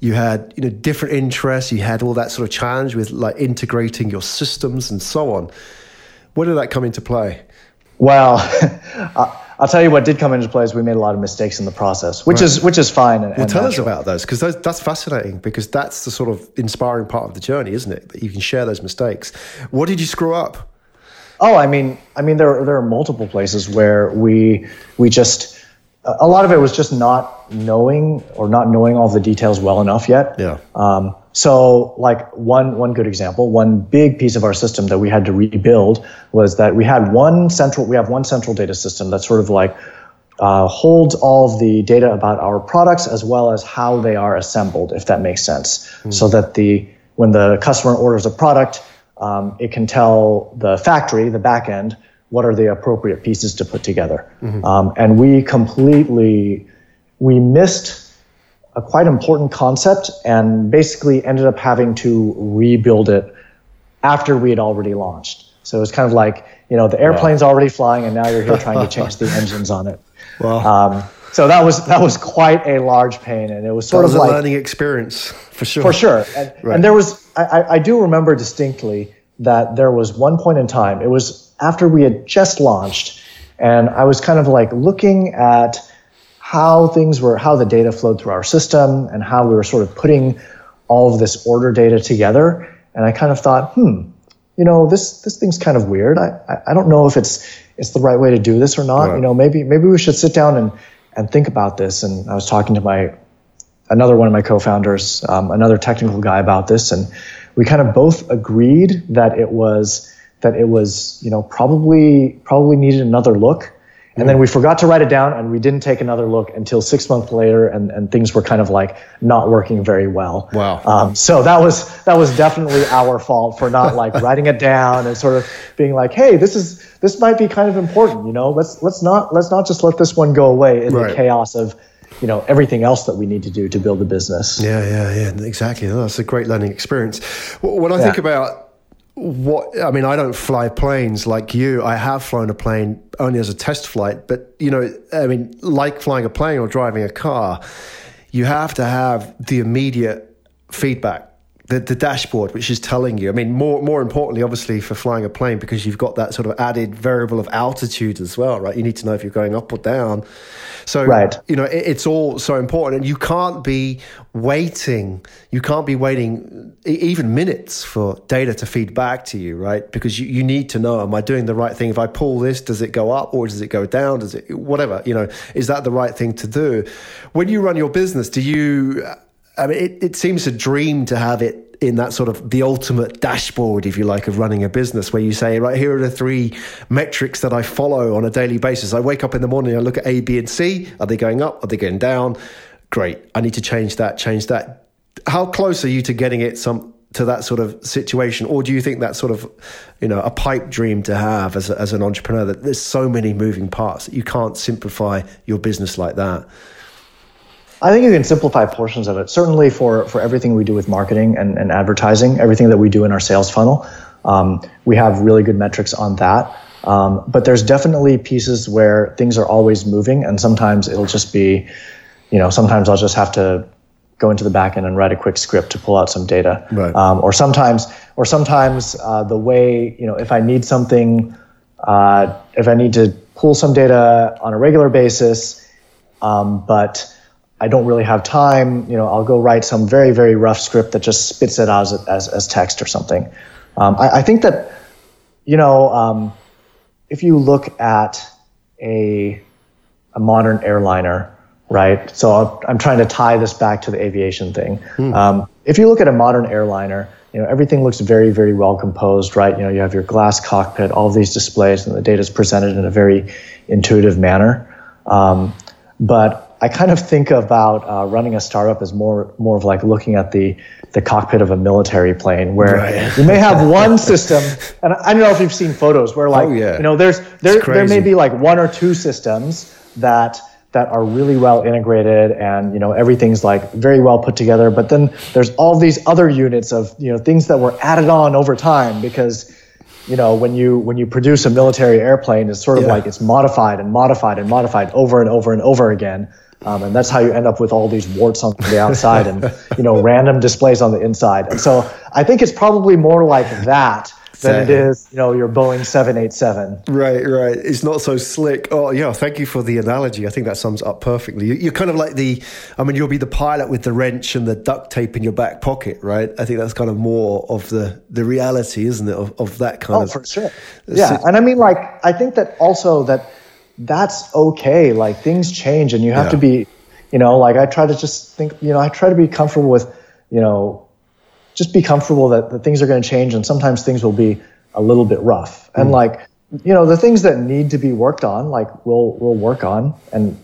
you had you know different interests you had all that sort of challenge with like integrating your systems and so on. Where did that come into play? Well [laughs] i'll tell you what did come into play is we made a lot of mistakes in the process which right. is which is fine and, well and tell natural. us about those because that's fascinating because that's the sort of inspiring part of the journey isn't it? That you can share those mistakes. What did you screw up? Oh i mean i mean there, there are multiple places where we we just a lot of it was just not knowing or not knowing all the details well enough yet. Yeah. Um, so, like one one good example, one big piece of our system that we had to rebuild was that we had one central. We have one central data system that sort of like uh, holds all of the data about our products as well as how they are assembled, if that makes sense. Mm. So that the when the customer orders a product, um, it can tell the factory, the back end, what are the appropriate pieces to put together. Mm-hmm. Um, and we completely we missed a quite important concept and basically ended up having to rebuild it after we had already launched. So it was kind of like you know the airplane's wow. already flying and now you're here trying to [laughs] change the engines on it. Wow. Um, so that was that was quite a large pain, and it was sort was of a like, learning experience for sure. For sure, and, right. and there was I, I do remember distinctly that there was one point in time. It was after we had just launched, and I was kind of like looking at how things were, how the data flowed through our system, and how we were sort of putting all of this order data together. And I kind of thought, hmm, you know, this this thing's kind of weird. I, I, don't know if it's it's the right way to do this or not. Right. You know, maybe maybe we should sit down and and think about this. And I was talking to my another one of my co-founders, um, another technical guy about this, and we kind of both agreed that it was that it was, you know, probably probably needed another look. And then we forgot to write it down and we didn't take another look until six months later and, and things were kind of like not working very well. Wow. Um, so that was that was definitely our fault for not like [laughs] writing it down and sort of being like, hey, this is this might be kind of important, you know, let's let's not let's not just let this one go away in right. the chaos of you know everything else that we need to do to build a business. Yeah, yeah, yeah, exactly. That's a great learning experience. When I yeah. think about what I mean, I don't fly planes like you. I have flown a plane only as a test flight, but you know, I mean, like flying a plane or driving a car, you have to have the immediate feedback the, the dashboard, which is telling you. I mean, more more importantly, obviously, for flying a plane, because you've got that sort of added variable of altitude as well, right? You need to know if you're going up or down. So, right. you know, it, it's all so important, and you can't be waiting. You can't be waiting even minutes for data to feed back to you, right? Because you, you need to know: Am I doing the right thing? If I pull this, does it go up or does it go down? Does it whatever? You know, is that the right thing to do? When you run your business, do you I mean, it, it seems a dream to have it in that sort of the ultimate dashboard, if you like, of running a business, where you say, right, here are the three metrics that I follow on a daily basis. I wake up in the morning, I look at A, B, and C. Are they going up? Are they going down? Great. I need to change that, change that. How close are you to getting it some to that sort of situation, or do you think that's sort of, you know, a pipe dream to have as, a, as an entrepreneur that there's so many moving parts that you can't simplify your business like that? I think you can simplify portions of it. Certainly for, for everything we do with marketing and, and advertising, everything that we do in our sales funnel, um, we have really good metrics on that. Um, but there's definitely pieces where things are always moving, and sometimes it'll just be, you know, sometimes I'll just have to go into the backend and write a quick script to pull out some data. Right. Um, or sometimes, or sometimes uh, the way, you know, if I need something, uh, if I need to pull some data on a regular basis, um, but I don't really have time, you know, I'll go write some very, very rough script that just spits it out as, as, as text or something. Um, I, I, think that, you know, um, if you look at a, a modern airliner, right? So I'll, I'm trying to tie this back to the aviation thing. Hmm. Um, if you look at a modern airliner, you know, everything looks very, very well composed, right? You know, you have your glass cockpit, all these displays, and the data is presented in a very intuitive manner. Um, but I kind of think about uh, running a startup as more more of like looking at the the cockpit of a military plane, where right. you may have [laughs] one system, and I don't know if you've seen photos where like oh, yeah. you know there's there there may be like one or two systems that that are really well integrated and you know everything's like very well put together but then there's all these other units of you know things that were added on over time because you know when you when you produce a military airplane it's sort of yeah. like it's modified and modified and modified over and over and over again um, and that's how you end up with all these warts on the outside and [laughs] you know random displays on the inside. And so I think it's probably more like that than it is, you know, your Boeing 787. Right, right. It's not so slick. Oh, yeah. Thank you for the analogy. I think that sums up perfectly. You're kind of like the, I mean, you'll be the pilot with the wrench and the duct tape in your back pocket, right? I think that's kind of more of the the reality, isn't it, of, of that kind of. oh, of. for sure. Yeah, and I mean, like, I think that also that that's okay. Like things change and you have yeah. to be, you know, like I try to just think, you know, I try to be comfortable with, you know, just be comfortable that, that things are going to change and sometimes things will be a little bit rough. Mm. And like, you know, the things that need to be worked on, like we'll, we'll work on. And,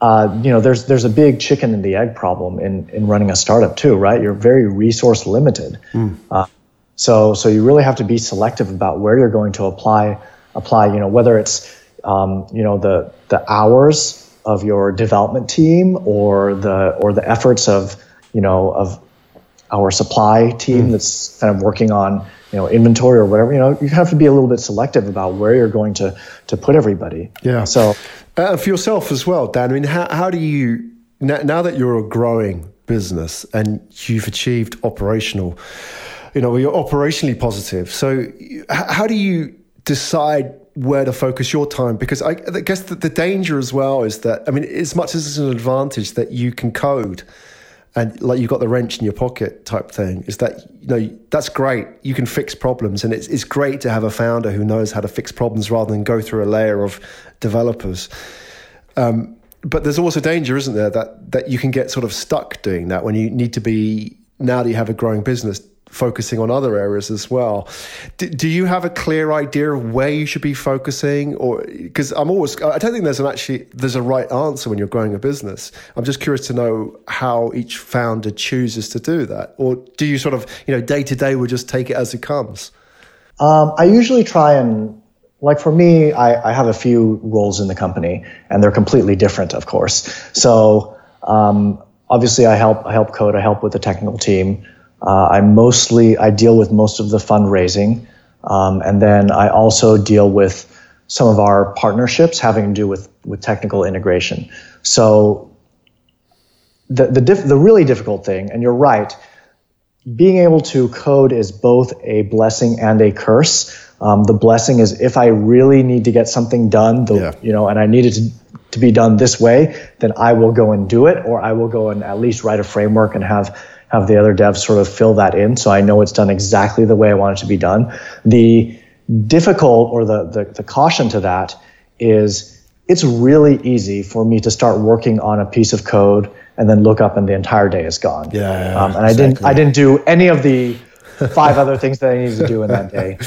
uh, you know, there's, there's a big chicken and the egg problem in, in running a startup too, right? You're very resource limited. Mm. Uh, so, so you really have to be selective about where you're going to apply, apply, you know, whether it's, um, you know the the hours of your development team or the or the efforts of you know of our supply team mm. that's kind of working on you know inventory or whatever you know you have to be a little bit selective about where you're going to to put everybody yeah so uh, for yourself as well dan i mean how, how do you now, now that you're a growing business and you've achieved operational you know you're operationally positive so how do you decide where to focus your time because I, I guess the, the, danger as well is that I mean as much as it's an advantage that you can code and like you've got the wrench in your pocket type thing is that you know that's great. You can fix problems and it's, it's great to have a founder who knows how to fix problems rather than go through a layer of developers. Um, but there's also danger isn't there that that you can get sort of stuck doing that when you need to be now that you have a growing business focusing on other areas as well. Do, do you have a clear idea of where you should be focusing, or because I'm always I don't think there's an actually there's a right answer when you're growing a business. I'm just curious to know how each founder chooses to do that, or do you sort of you know day to day will just take it as it comes? Um, I usually try and like for me, I, I, have a few roles in the company, and they're completely different, of course. So um, obviously, I help I help code, I help with the technical team. Uh, I mostly I deal with most of the fundraising, um, and then I also deal with some of our partnerships having to do with with technical integration. So the the diff- the really difficult thing, and you're right, being able to code is both a blessing and a curse. Um, the blessing is if I really need to get something done, the, yeah. you know, and I need it to, to be done this way, then I will go and do it, or I will go and at least write a framework and have have the other devs sort of fill that in so I know it's done exactly the way I want it to be done. The difficult or the, the, the caution to that is it's really easy for me to start working on a piece of code and then look up and the entire day is gone. Yeah, yeah, um, and I didn't I didn't do any of the [laughs] five other things that I needed to do in that day.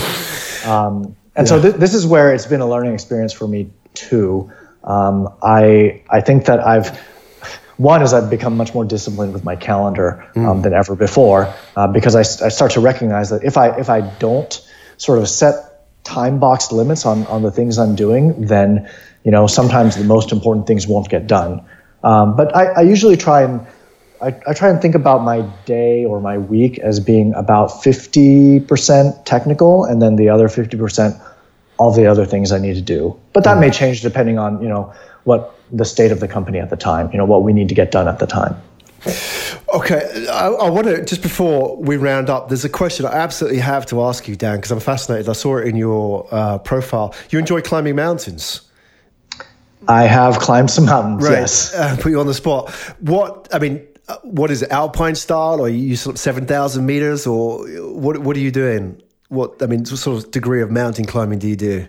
Um, and yeah. so th- this is where it's been a learning experience for me too. Um, I I think that I've one is I've become much more disciplined with my calendar um, mm. than ever before uh, because I, I start to recognize that if I if I don't sort of set time box limits on on the things I'm doing, then you know sometimes the most important things won't get done. Um, but I, I usually try and I, I, try and think about my day or my week as being about 50% technical and then the other 50% all the other things I need to do. But that mm. may change depending on, you know, what the state of the company at the time, you know, what we need to get done at the time. Okay, I, I want to just before we round up. There's a question I absolutely have to ask you, Dan, because I'm fascinated. I saw it in your uh, profile. You enjoy climbing mountains. I have climbed some mountains. Right. Yes, [laughs] uh, put you on the spot. What I mean, uh, what is it? Alpine style, or you sort of seven thousand meters, or what? What are you doing? What I mean, what sort of degree of mountain climbing do you do?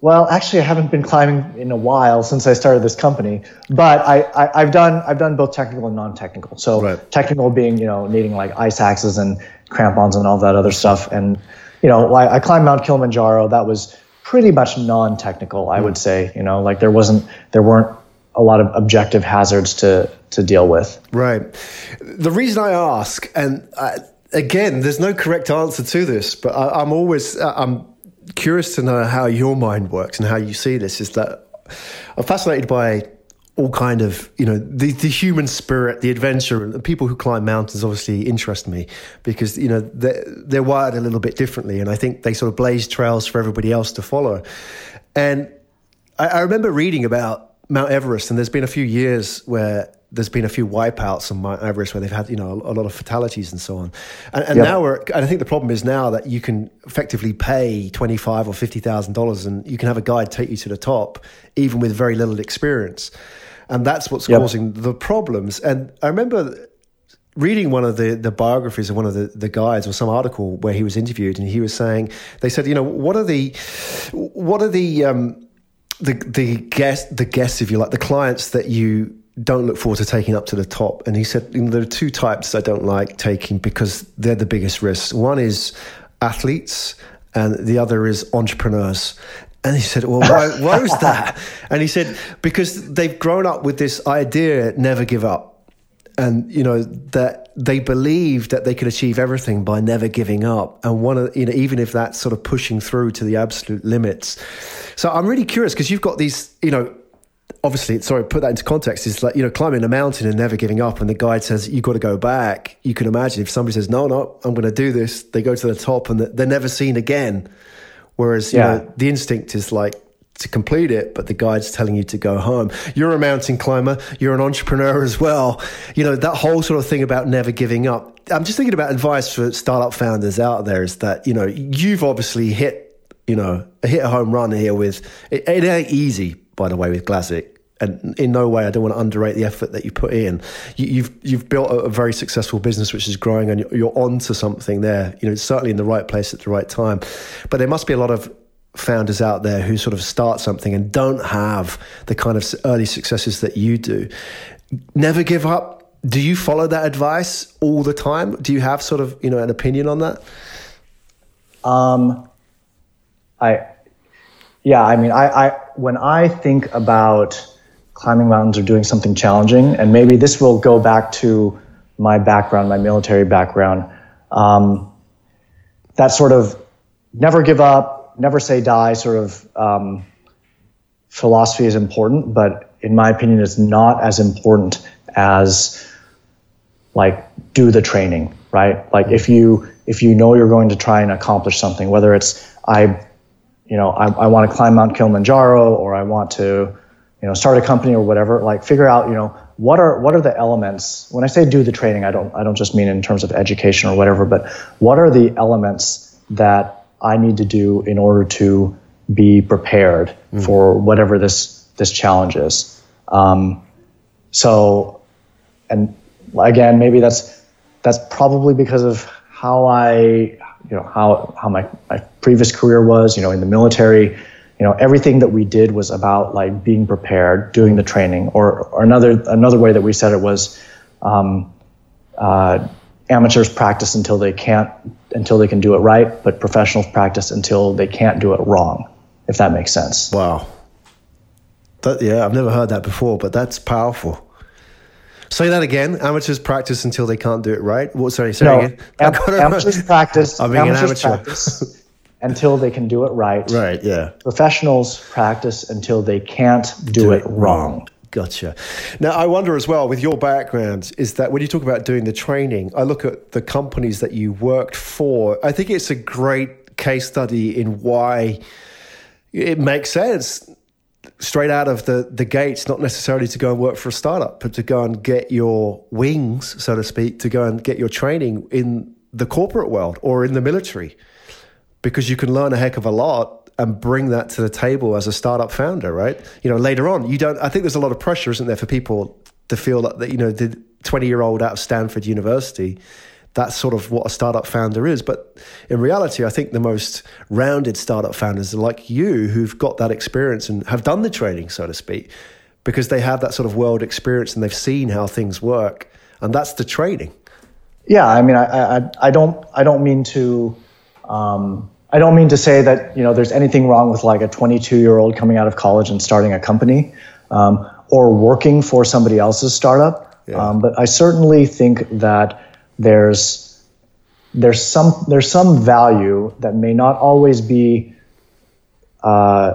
Well, actually, I haven't been climbing in a while since I started this company, but I, I have done I've done both technical and non-technical. So right. technical being you know needing like ice axes and crampons and all that other stuff, and you know I, I climbed Mount Kilimanjaro. That was pretty much non-technical, I mm. would say. You know, like there wasn't there weren't a lot of objective hazards to to deal with. Right. The reason I ask, and I, again, there's no correct answer to this, but I, I'm always I'm curious to know how your mind works and how you see this. Is that I'm fascinated by all kind of you know the the human spirit, the adventure, and the people who climb mountains obviously interest me because you know they're, they're wired a little bit differently, and I think they sort of blaze trails for everybody else to follow. And I, I remember reading about Mount Everest, and there's been a few years where there's been a few wipeouts on Mount Everest where they've had you know a, lot of fatalities and so on, and, and yep. now we're and I think the problem is now that you can effectively pay twenty five or fifty thousand dollars and you can have a guide take you to the top even with very little experience, and that's what's yep. causing the problems. And I remember reading one of the, the biographies of one of the, the guides or some article where he was interviewed and he was saying they said you know what are the what are the um, the the guest the guests if you like the clients that you don't look forward to taking up to the top. And he said, you know, there are two types I don't like taking because they're the biggest risks. One is athletes, and the other is entrepreneurs. And he said, Well, why, why is [laughs] that? And he said, Because they've grown up with this idea never give up. And, you know, that they believe that they can achieve everything by never giving up. And one of, you know, even if that's sort of pushing through to the absolute limits. So I'm really curious because you've got these, you know, obviously, sorry, put that into context. Is like you know climbing a mountain and never giving up, and the guide says you've got to go back. You can imagine if somebody says no, no, I'm going to do this. They go to the top and they're never seen again. Whereas you yeah. know the instinct is like to complete it, but the guide's telling you to go home. You're a mountain climber. You're an entrepreneur as well. You know that whole sort of thing about never giving up. I'm just thinking about advice for startup founders out there. Is that you know you've obviously hit you know hit a home run here with it, it ain't easy by the way, with Glazziq. And in no way, I don't want to underrate the effort that you put in. You, you've you've built a, very successful business which is growing, and you're, you're on to something there. You know, it's certainly in the right place at the right time. But there must be a lot of founders out there who sort of start something and don't have the kind of early successes that you do. Never give up. Do you follow that advice all the time? Do you have sort of you know an opinion on that? Um, I yeah, I mean, I, I when I think about climbing mountains or doing something challenging, and maybe this will go back to my background, my military background, um, that sort of never give up, never say die sort of um, philosophy is important, but in my opinion, it's not as important as like do the training, right? Like if you if you know you're going to try and accomplish something, whether it's I you know, I, I want to climb Mount Kilimanjaro or I want to, you know, start a company or whatever, like figure out, you know, what are what are the elements? When I say do the training, I don't I don't just mean in terms of education or whatever, but what are the elements that I need to do in order to be prepared mm. for whatever this this challenge is. Um, so, and again, maybe that's that's probably because of how I you know how how my, my previous career was you know in the military. You know everything that we did was about like being prepared doing the training. Or, or another another way that we said it was um, uh, amateurs practice until they can't until they can do it right but professionals practice until they can't do it wrong if that makes sense. Wow. That, yeah i've never heard that before but that's powerful Say that again. Amateurs practice until they can't do it right. What? Sorry, say no, again. Am- amateurs practice. I'm being amateurs an amateur. practice [laughs] until they can do it right. Right. Yeah. Professionals practice until they can't do, do it, it wrong. wrong. Gotcha. Now, I wonder as well, with your background, is that when you talk about doing the training, I look at the companies that you worked for. I think it's a great case study in why it makes sense straight out of the, the gates, not necessarily to go and work for a startup, but to go and get your wings, so to speak, to go and get your training in the corporate world or in the military, because you can learn a heck of a lot and bring that to the table as a startup founder, right? You know, later on, you don't, I think there's a lot of pressure, isn't there, for people to feel that, you know, the 20 year old out of Stanford University that's sort of what a startup founder is. But in reality, I think the most rounded startup founders are like you who've got that experience and have done the training, so to speak, because they have that sort of world experience and they've seen how things work. And that's the training. Yeah, I mean, I, I, I don't, I don't mean to, um, I don't mean to say that you know there's anything wrong with like a 22 year old coming out of college and starting a company, um, or working for somebody else's startup. Yeah. Um, but I certainly think that there's there's some there's some value that may not always be uh,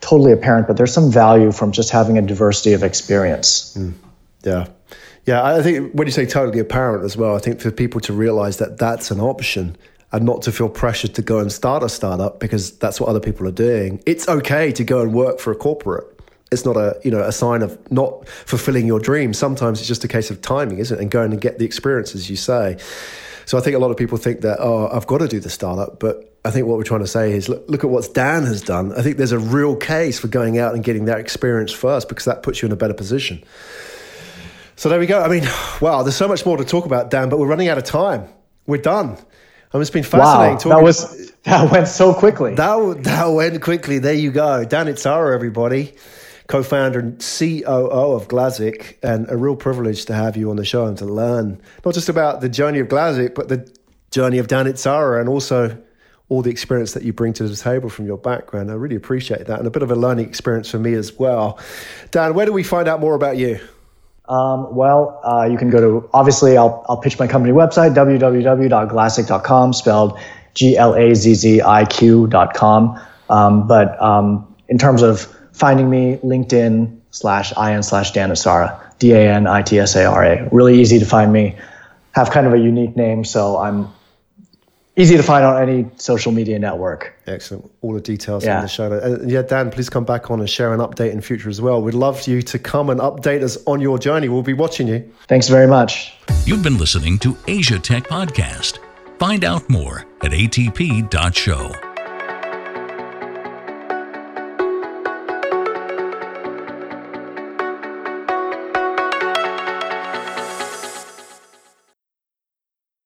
totally apparent, but there's some value from just having a diversity of experience. Mm. Yeah. Yeah, I think when you say totally apparent as well, I think for people to realize that that's an option and not to feel pressured to go and start a startup because that's what other people are doing. It's okay to go and work for a corporate it's not a you know a sign of not fulfilling your dream. Sometimes it's just a case of timing, isn't it? And going and get the experience, as you say. So I think a lot of people think that oh, I've got to do the startup, but I think what we're trying to say is look, look at what Dan has done. I think there's a real case for going out and getting that experience first because that puts you in a better position. So there we go. I mean, wow, there's so much more to talk about, Dan, but we're running out of time. We're done. I mean, it's been fascinating. Wow, that was that went so quickly. That that went quickly. There you go, Dan Itsara, everybody co-founder and COO of Glazziq, and a real privilege to have you on the show and to learn not just about the journey of Glazziq, but the journey of Dan Itsara and also all the experience that you bring to the table from your background. I really appreciate that and a bit of a learning experience for me as well. Dan, where do we find out more about you? Um, well, uh, you can go to, obviously, I'll, I'll pitch my company website, www.glazziq.com, spelled G L A Z Z I Q.com. Um, but um, in terms of finding me LinkedIn slash IN slash Dan Itsara, D A N I T S A R A. Really easy to find me. Have kind of a unique name, so I'm easy to find on any social media network. Excellent. All the details yeah. in the show. Uh, yeah, Dan, please come back on and share an update in future as well. We'd love you to come and update us on your journey. We'll be watching you. Thanks very much. You've been listening to Asia Tech Podcast. Find out more at atp.show.